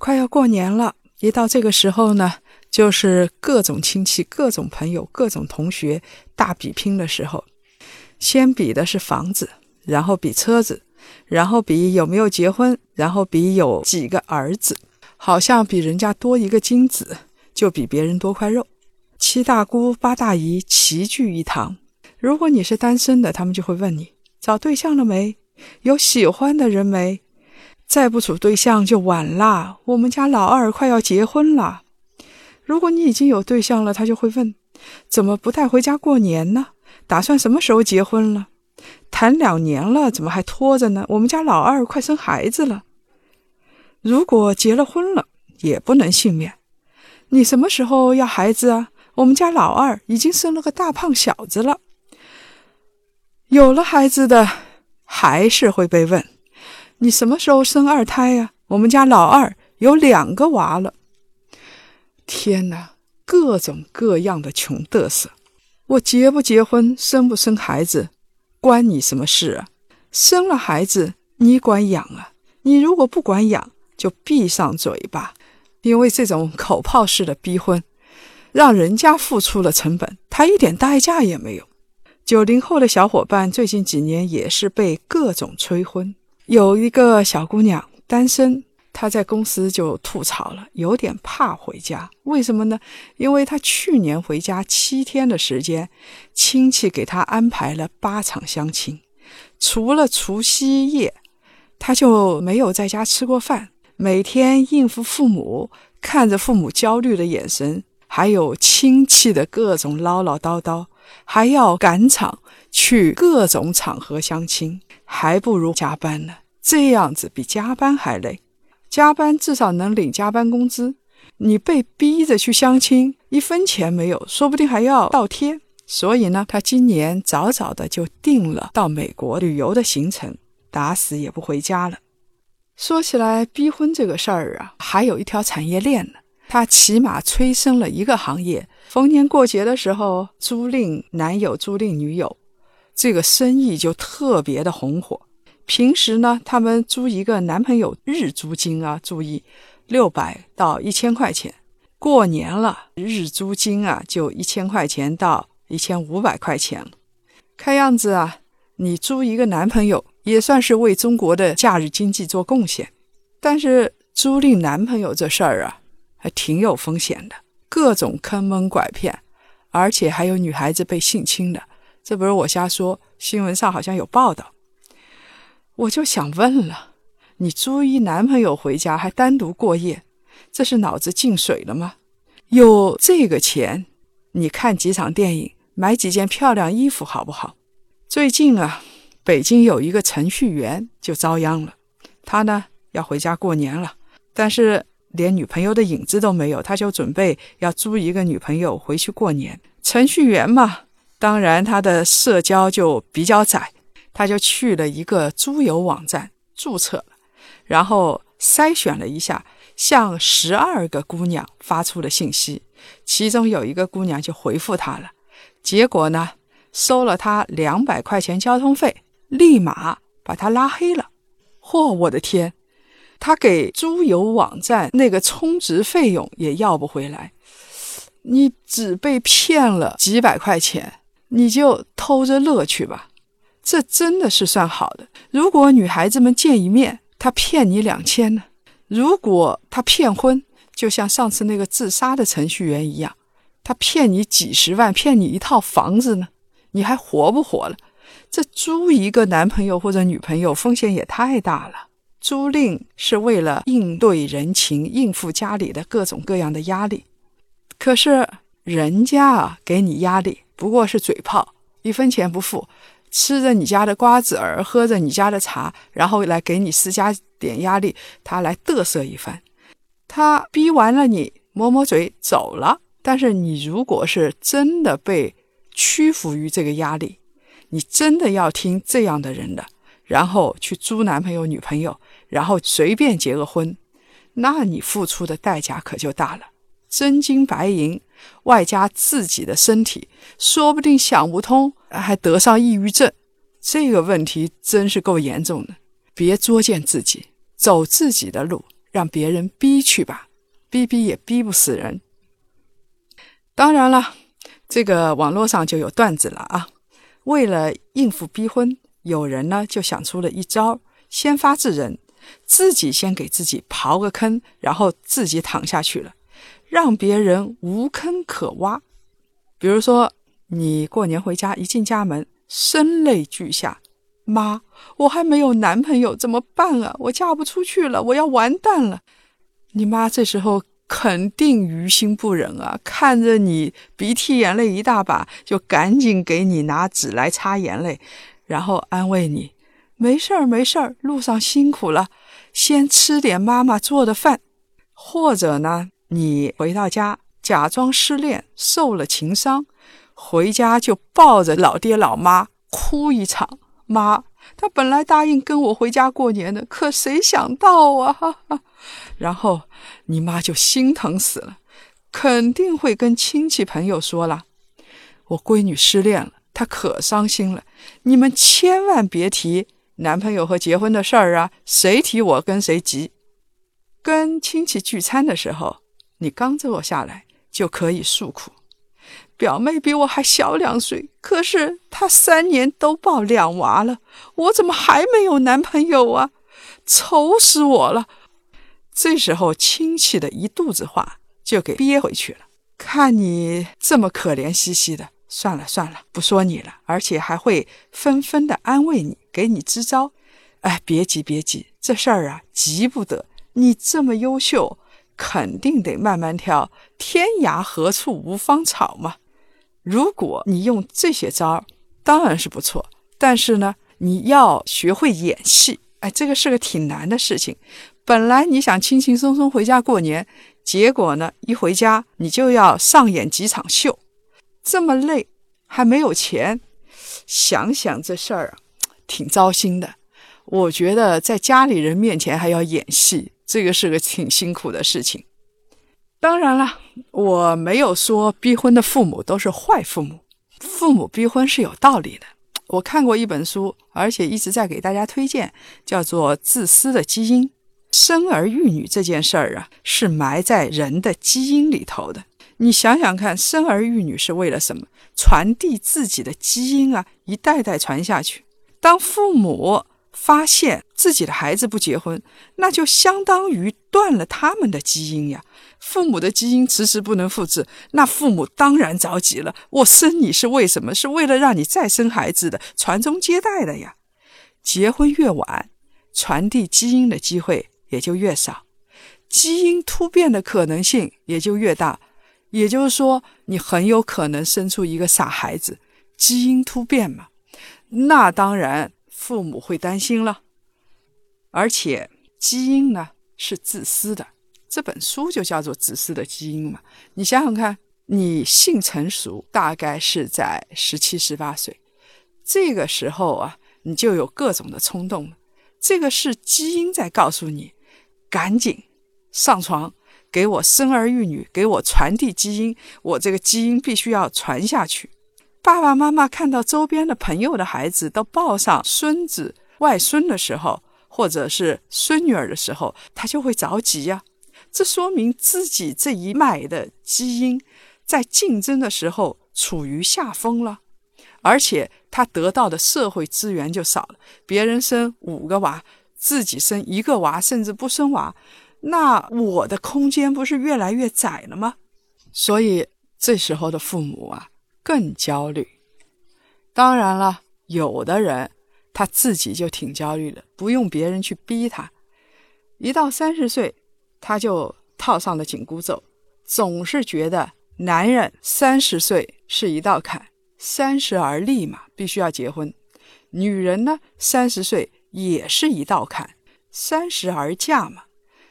快要过年了，一到这个时候呢，就是各种亲戚、各种朋友、各种同学大比拼的时候。先比的是房子，然后比车子，然后比有没有结婚，然后比有几个儿子。好像比人家多一个精子，就比别人多块肉。七大姑八大姨齐聚一堂。如果你是单身的，他们就会问你找对象了没，有喜欢的人没？再不处对象就晚啦。我们家老二快要结婚了。如果你已经有对象了，他就会问怎么不带回家过年呢？打算什么时候结婚了？谈两年了，怎么还拖着呢？我们家老二快生孩子了。如果结了婚了，也不能幸免。你什么时候要孩子啊？我们家老二已经生了个大胖小子了。有了孩子的，还是会被问：“你什么时候生二胎呀？”我们家老二有两个娃了。天哪，各种各样的穷嘚瑟！我结不结婚，生不生孩子，关你什么事啊？生了孩子，你管养啊？你如果不管养，就闭上嘴巴。因为这种口炮式的逼婚，让人家付出了成本，他一点代价也没有。九零后的小伙伴最近几年也是被各种催婚。有一个小姑娘单身，她在公司就吐槽了，有点怕回家。为什么呢？因为她去年回家七天的时间，亲戚给她安排了八场相亲，除了除夕夜，她就没有在家吃过饭。每天应付父母，看着父母焦虑的眼神，还有亲戚的各种唠唠叨叨。还要赶场去各种场合相亲，还不如加班呢。这样子比加班还累。加班至少能领加班工资，你被逼着去相亲，一分钱没有，说不定还要倒贴。所以呢，他今年早早的就定了到美国旅游的行程，打死也不回家了。说起来，逼婚这个事儿啊，还有一条产业链呢。他起码催生了一个行业。逢年过节的时候，租赁男友、租赁女友，这个生意就特别的红火。平时呢，他们租一个男朋友日租金啊，注意六百到一千块钱。过年了，日租金啊就一千块钱到一千五百块钱。看样子啊，你租一个男朋友也算是为中国的假日经济做贡献。但是租赁男朋友这事儿啊。还挺有风险的，各种坑蒙拐骗，而且还有女孩子被性侵的，这不是我瞎说，新闻上好像有报道。我就想问了，你租一男朋友回家还单独过夜，这是脑子进水了吗？有这个钱，你看几场电影，买几件漂亮衣服好不好？最近啊，北京有一个程序员就遭殃了，他呢要回家过年了，但是。连女朋友的影子都没有，他就准备要租一个女朋友回去过年。程序员嘛，当然他的社交就比较窄，他就去了一个租友网站注册了，然后筛选了一下，向十二个姑娘发出了信息，其中有一个姑娘就回复他了，结果呢，收了他两百块钱交通费，立马把他拉黑了。嚯，我的天！他给猪油网站那个充值费用也要不回来，你只被骗了几百块钱，你就偷着乐去吧。这真的是算好的。如果女孩子们见一面，他骗你两千呢？如果他骗婚，就像上次那个自杀的程序员一样，他骗你几十万，骗你一套房子呢？你还活不活了？这租一个男朋友或者女朋友，风险也太大了。租赁是为了应对人情，应付家里的各种各样的压力。可是人家啊，给你压力不过是嘴炮，一分钱不付，吃着你家的瓜子儿，喝着你家的茶，然后来给你施加点压力，他来嘚瑟一番。他逼完了你，抹抹嘴走了。但是你如果是真的被屈服于这个压力，你真的要听这样的人的，然后去租男朋友、女朋友，然后随便结个婚，那你付出的代价可就大了，真金白银，外加自己的身体，说不定想不通，还得上抑郁症。这个问题真是够严重的。别作践自己，走自己的路，让别人逼去吧，逼逼也逼不死人。当然了，这个网络上就有段子了啊。为了应付逼婚，有人呢就想出了一招：先发制人，自己先给自己刨个坑，然后自己躺下去了，让别人无坑可挖。比如说，你过年回家，一进家门，声泪俱下：“妈，我还没有男朋友，怎么办啊？我嫁不出去了，我要完蛋了。”你妈这时候。肯定于心不忍啊！看着你鼻涕眼泪一大把，就赶紧给你拿纸来擦眼泪，然后安慰你：“没事儿，没事儿，路上辛苦了，先吃点妈妈做的饭。”或者呢，你回到家假装失恋，受了情伤，回家就抱着老爹老妈哭一场。妈，他本来答应跟我回家过年的，可谁想到啊！哈哈。然后你妈就心疼死了，肯定会跟亲戚朋友说了：“我闺女失恋了，她可伤心了。你们千万别提男朋友和结婚的事儿啊！谁提我跟谁急。”跟亲戚聚餐的时候，你刚坐下来就可以诉苦：“表妹比我还小两岁，可是她三年都抱两娃了，我怎么还没有男朋友啊？愁死我了！”这时候，亲戚的一肚子话就给憋回去了。看你这么可怜兮兮的，算了算了，不说你了。而且还会纷纷的安慰你，给你支招。哎，别急别急，这事儿啊，急不得。你这么优秀，肯定得慢慢挑。天涯何处无芳草嘛。如果你用这些招，当然是不错。但是呢，你要学会演戏。哎，这个是个挺难的事情。本来你想轻轻松松回家过年，结果呢，一回家你就要上演几场秀，这么累还没有钱，想想这事儿啊，挺糟心的。我觉得在家里人面前还要演戏，这个是个挺辛苦的事情。当然了，我没有说逼婚的父母都是坏父母，父母逼婚是有道理的。我看过一本书，而且一直在给大家推荐，叫做《自私的基因》。生儿育女这件事儿啊，是埋在人的基因里头的。你想想看，生儿育女是为了什么？传递自己的基因啊，一代代传下去。当父母发现自己的孩子不结婚，那就相当于断了他们的基因呀。父母的基因迟迟不能复制，那父母当然着急了。我生你是为什么？是为了让你再生孩子的，传宗接代的呀。结婚越晚，传递基因的机会。也就越少，基因突变的可能性也就越大。也就是说，你很有可能生出一个傻孩子。基因突变嘛，那当然父母会担心了。而且基因呢是自私的，这本书就叫做《自私的基因》嘛。你想想看，你性成熟大概是在十七、十八岁，这个时候啊，你就有各种的冲动了。这个是基因在告诉你。赶紧上床，给我生儿育女，给我传递基因。我这个基因必须要传下去。爸爸妈妈看到周边的朋友的孩子都抱上孙子、外孙的时候，或者是孙女儿的时候，他就会着急呀。这说明自己这一脉的基因在竞争的时候处于下风了，而且他得到的社会资源就少了。别人生五个娃。自己生一个娃，甚至不生娃，那我的空间不是越来越窄了吗？所以这时候的父母啊更焦虑。当然了，有的人他自己就挺焦虑的，不用别人去逼他。一到三十岁，他就套上了紧箍咒，总是觉得男人三十岁是一道坎，三十而立嘛，必须要结婚。女人呢，三十岁。也是一道坎，三十而嫁嘛，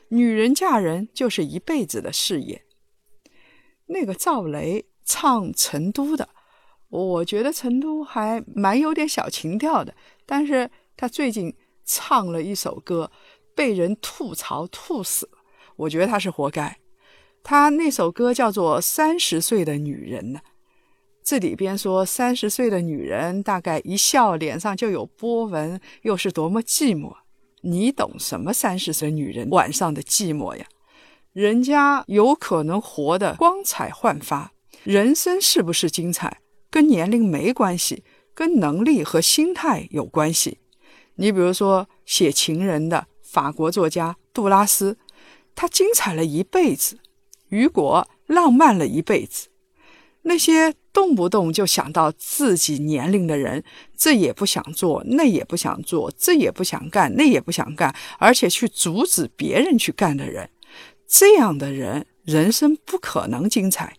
女人嫁人就是一辈子的事业。那个赵雷唱《成都》的，我觉得《成都》还蛮有点小情调的，但是他最近唱了一首歌，被人吐槽吐死了，我觉得他是活该。他那首歌叫做《三十岁的女人》呢，这里边说三十岁的女人大概一笑脸上就有波纹，又是多么寂寞。你懂什么三十岁女人晚上的寂寞呀？人家有可能活得光彩焕发，人生是不是精彩，跟年龄没关系，跟能力和心态有关系。你比如说写情人的法国作家杜拉斯，他精彩了一辈子；雨果浪漫了一辈子。那些动不动就想到自己年龄的人，这也不想做，那也不想做，这也不想干，那也不想干，而且去阻止别人去干的人。这样的人，人生不可能精彩。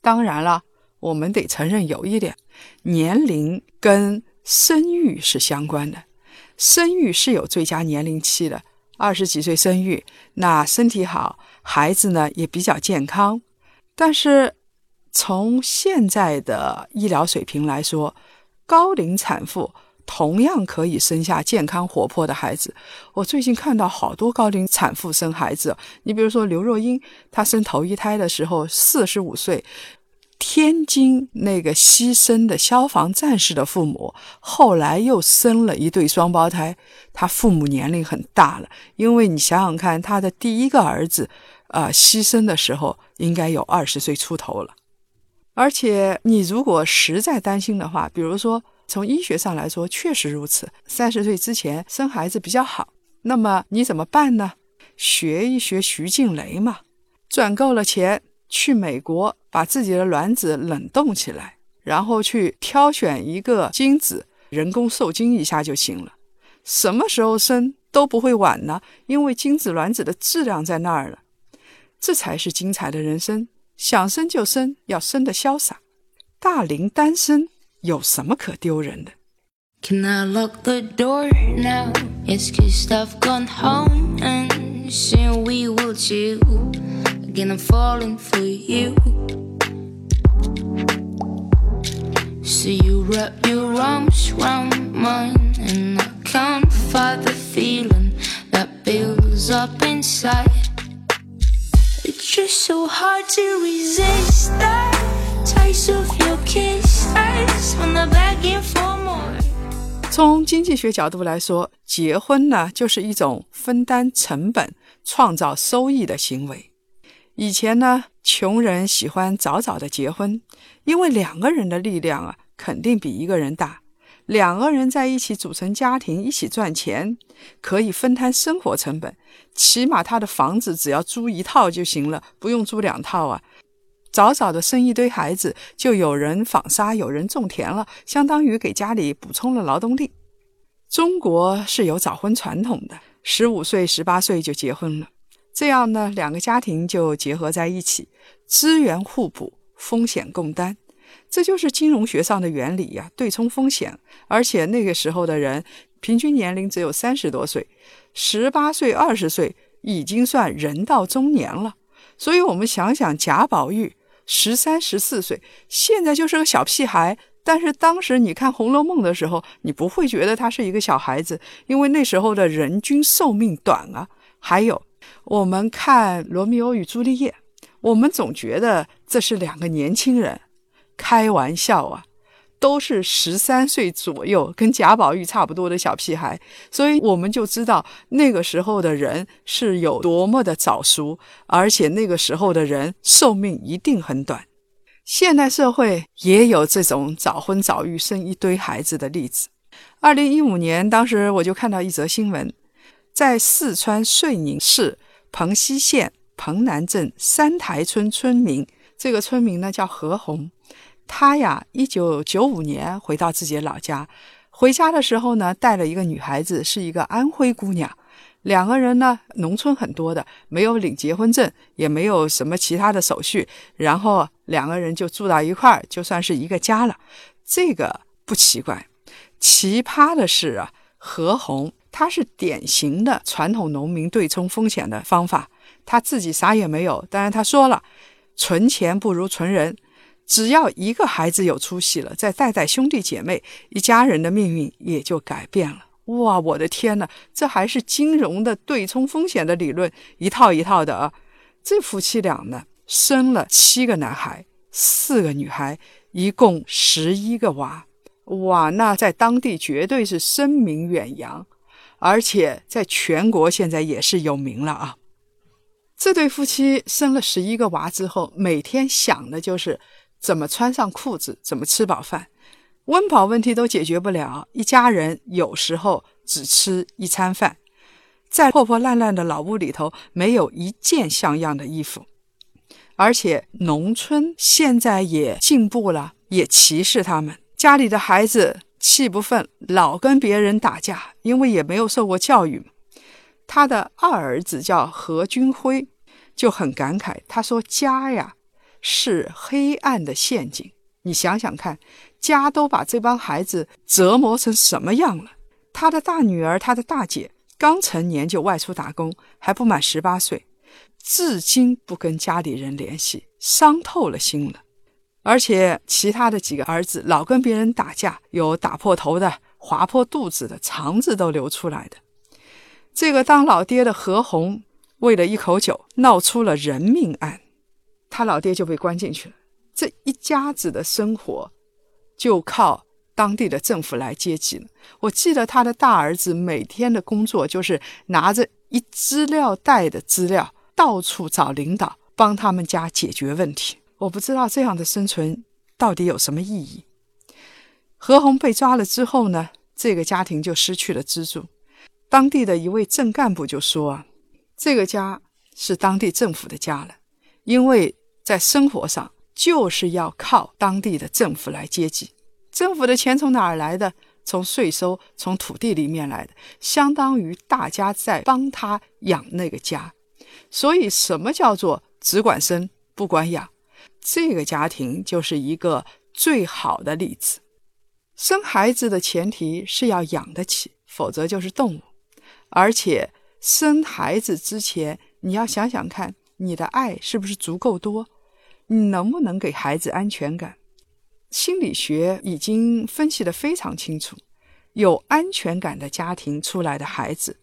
当然了，我们得承认有一点，年龄跟生育是相关的。生育是有最佳年龄期的，二十几岁生育，那身体好，孩子呢也比较健康。但是从现在的医疗水平来说，高龄产妇。同样可以生下健康活泼的孩子。我最近看到好多高龄产妇生孩子，你比如说刘若英，她生头一胎的时候四十五岁。天津那个牺牲的消防战士的父母，后来又生了一对双胞胎，他父母年龄很大了。因为你想想看，他的第一个儿子，呃，牺牲的时候应该有二十岁出头了。而且你如果实在担心的话，比如说。从医学上来说，确实如此。三十岁之前生孩子比较好。那么你怎么办呢？学一学徐静蕾嘛，赚够了钱去美国，把自己的卵子冷冻起来，然后去挑选一个精子，人工受精一下就行了。什么时候生都不会晚呢，因为精子卵子的质量在那儿了。这才是精彩的人生。想生就生，要生得潇洒。大龄单身。有什么可丢人的？Can I lock the door now? It's cause I've gone home and soon we will chill. Again, I'm falling for you. So you wrap your arms around mine, and I can't fight the feeling that builds up inside. It's just so hard to resist that taste of your kisses When I'm begging for more 从经济学角度来说，结婚呢就是一种分担成本、创造收益的行为。以前呢，穷人喜欢早早的结婚，因为两个人的力量啊肯定比一个人大。两个人在一起组成家庭，一起赚钱，可以分摊生活成本。起码他的房子只要租一套就行了，不用租两套啊。早早的生一堆孩子，就有人纺纱，有人种田了，相当于给家里补充了劳动力。中国是有早婚传统的，十五岁、十八岁就结婚了，这样呢，两个家庭就结合在一起，资源互补，风险共担，这就是金融学上的原理呀，对冲风险。而且那个时候的人平均年龄只有三十多岁，十八岁、二十岁已经算人到中年了。所以我们想想贾宝玉。十三十四岁，现在就是个小屁孩。但是当时你看《红楼梦》的时候，你不会觉得他是一个小孩子，因为那时候的人均寿命短啊。还有，我们看《罗密欧与朱丽叶》，我们总觉得这是两个年轻人，开玩笑啊。都是十三岁左右，跟贾宝玉差不多的小屁孩，所以我们就知道那个时候的人是有多么的早熟，而且那个时候的人寿命一定很短。现代社会也有这种早婚早育、生一堆孩子的例子。二零一五年，当时我就看到一则新闻，在四川遂宁市蓬溪县蓬南镇三台村村民，这个村民呢叫何红。他呀，一九九五年回到自己的老家，回家的时候呢，带了一个女孩子，是一个安徽姑娘。两个人呢，农村很多的，没有领结婚证，也没有什么其他的手续，然后两个人就住到一块儿，就算是一个家了。这个不奇怪，奇葩的是啊，何红他是典型的传统农民对冲风险的方法。他自己啥也没有，当然他说了，存钱不如存人。只要一个孩子有出息了，再带带兄弟姐妹，一家人的命运也就改变了。哇，我的天呐，这还是金融的对冲风险的理论，一套一套的啊！这夫妻俩呢，生了七个男孩，四个女孩，一共十一个娃。哇，那在当地绝对是声名远扬，而且在全国现在也是有名了啊！这对夫妻生了十一个娃之后，每天想的就是。怎么穿上裤子，怎么吃饱饭，温饱问题都解决不了。一家人有时候只吃一餐饭，在破破烂烂的老屋里头，没有一件像样的衣服。而且农村现在也进步了，也歧视他们。家里的孩子气不愤，老跟别人打架，因为也没有受过教育。他的二儿子叫何军辉，就很感慨，他说：“家呀。”是黑暗的陷阱，你想想看，家都把这帮孩子折磨成什么样了？他的大女儿，他的大姐刚成年就外出打工，还不满十八岁，至今不跟家里人联系，伤透了心了。而且其他的几个儿子老跟别人打架，有打破头的、划破肚子的、肠子都流出来的。这个当老爹的何红，为了一口酒闹出了人命案。他老爹就被关进去了，这一家子的生活就靠当地的政府来接济了。我记得他的大儿子每天的工作就是拿着一资料袋的资料，到处找领导帮他们家解决问题。我不知道这样的生存到底有什么意义。何红被抓了之后呢，这个家庭就失去了支柱。当地的一位镇干部就说：“啊这个家是当地政府的家了，因为。”在生活上就是要靠当地的政府来接济，政府的钱从哪儿来的？从税收、从土地里面来的，相当于大家在帮他养那个家。所以，什么叫做只管生不管养？这个家庭就是一个最好的例子。生孩子的前提是要养得起，否则就是动物。而且，生孩子之前你要想想看，你的爱是不是足够多？你能不能给孩子安全感？心理学已经分析得非常清楚，有安全感的家庭出来的孩子，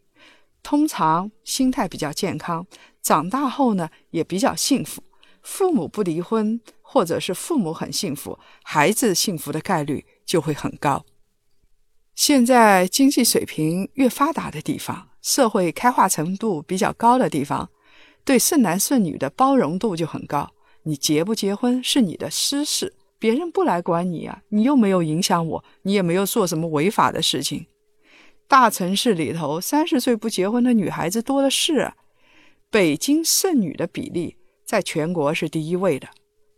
通常心态比较健康，长大后呢也比较幸福。父母不离婚，或者是父母很幸福，孩子幸福的概率就会很高。现在经济水平越发达的地方，社会开化程度比较高的地方，对剩男剩女的包容度就很高。你结不结婚是你的私事，别人不来管你啊！你又没有影响我，你也没有做什么违法的事情。大城市里头，三十岁不结婚的女孩子多的是啊。北京剩女的比例在全国是第一位的，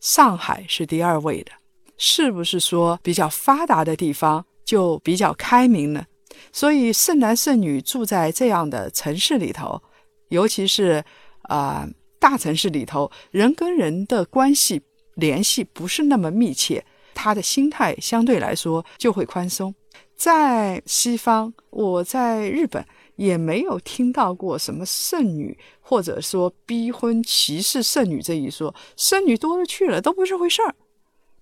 上海是第二位的。是不是说比较发达的地方就比较开明呢？所以剩男剩女住在这样的城市里头，尤其是啊。大城市里头，人跟人的关系联系不是那么密切，他的心态相对来说就会宽松。在西方，我在日本也没有听到过什么剩女，或者说逼婚、歧视剩女这一说。剩女多了去了，都不是回事儿。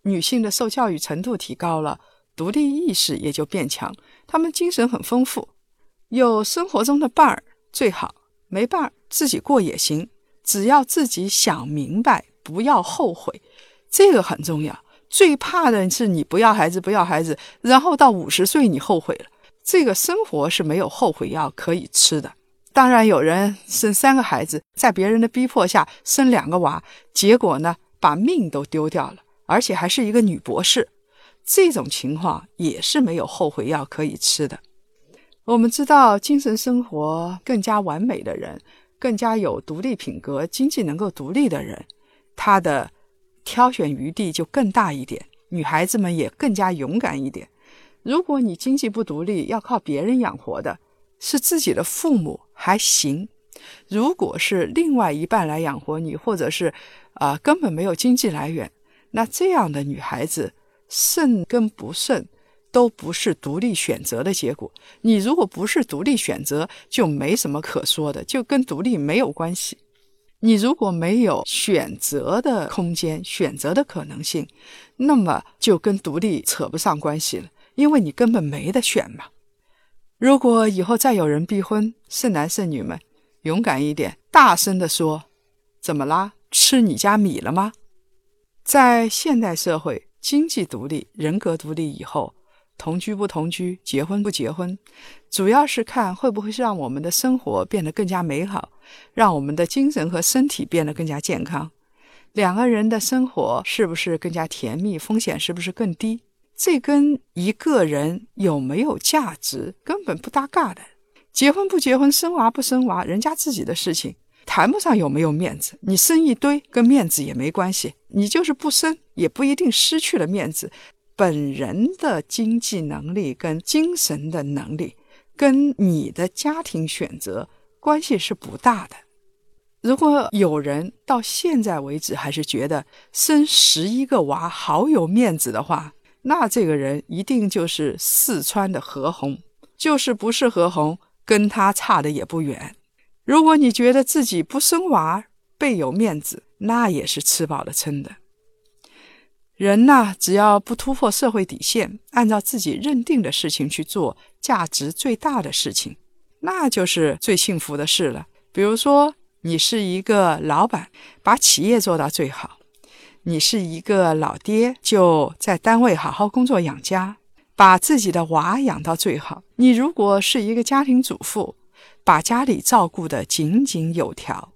女性的受教育程度提高了，独立意识也就变强，她们精神很丰富，有生活中的伴儿最好，没伴儿自己过也行。只要自己想明白，不要后悔，这个很重要。最怕的是你不要孩子，不要孩子，然后到五十岁你后悔了。这个生活是没有后悔药可以吃的。当然，有人生三个孩子，在别人的逼迫下生两个娃，结果呢，把命都丢掉了，而且还是一个女博士。这种情况也是没有后悔药可以吃的。我们知道，精神生活更加完美的人。更加有独立品格、经济能够独立的人，他的挑选余地就更大一点。女孩子们也更加勇敢一点。如果你经济不独立，要靠别人养活的，是自己的父母还行；如果是另外一半来养活你，或者是啊根本没有经济来源，那这样的女孩子，剩跟不剩都不是独立选择的结果。你如果不是独立选择，就没什么可说的，就跟独立没有关系。你如果没有选择的空间、选择的可能性，那么就跟独立扯不上关系了，因为你根本没得选嘛。如果以后再有人逼婚，剩男剩女们勇敢一点，大声地说：“怎么啦？吃你家米了吗？”在现代社会，经济独立、人格独立以后。同居不同居，结婚不结婚，主要是看会不会让我们的生活变得更加美好，让我们的精神和身体变得更加健康。两个人的生活是不是更加甜蜜，风险是不是更低？这跟一个人有没有价值根本不搭嘎的。结婚不结婚，生娃不生娃，人家自己的事情，谈不上有没有面子。你生一堆跟面子也没关系，你就是不生也不一定失去了面子。本人的经济能力跟精神的能力，跟你的家庭选择关系是不大的。如果有人到现在为止还是觉得生十一个娃好有面子的话，那这个人一定就是四川的何红，就是不是何红，跟他差的也不远。如果你觉得自己不生娃倍有面子，那也是吃饱了撑的。人呐，只要不突破社会底线，按照自己认定的事情去做，价值最大的事情，那就是最幸福的事了。比如说，你是一个老板，把企业做到最好；你是一个老爹，就在单位好好工作养家，把自己的娃养到最好。你如果是一个家庭主妇，把家里照顾得井井有条；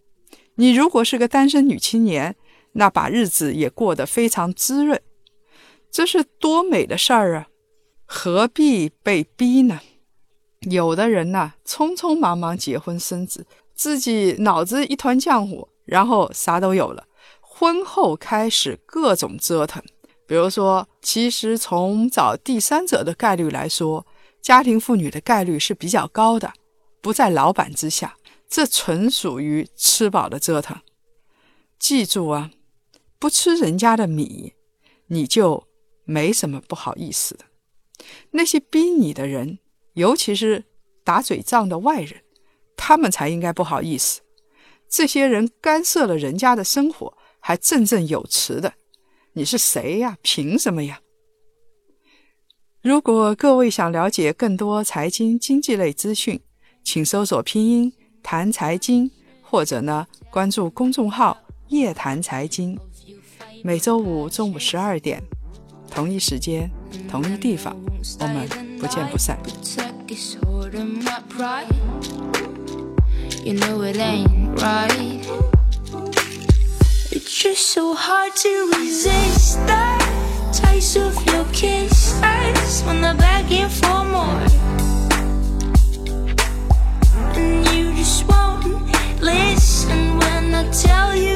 你如果是个单身女青年。那把日子也过得非常滋润，这是多美的事儿啊！何必被逼呢？有的人呢，匆匆忙忙结婚生子，自己脑子一团浆糊，然后啥都有了。婚后开始各种折腾，比如说，其实从找第三者的概率来说，家庭妇女的概率是比较高的，不在老板之下。这纯属于吃饱的折腾。记住啊！不吃人家的米，你就没什么不好意思的。那些逼你的人，尤其是打嘴仗的外人，他们才应该不好意思。这些人干涉了人家的生活，还振振有词的，你是谁呀？凭什么呀？如果各位想了解更多财经经济类资讯，请搜索拼音谈财经，或者呢关注公众号夜谈财经。每周五中午十二点，同一时间，同一地方，我们不见不散。youknowitainright Just so hard to resist the taste of your when they're begging for more. And you just won't listen when I tell you.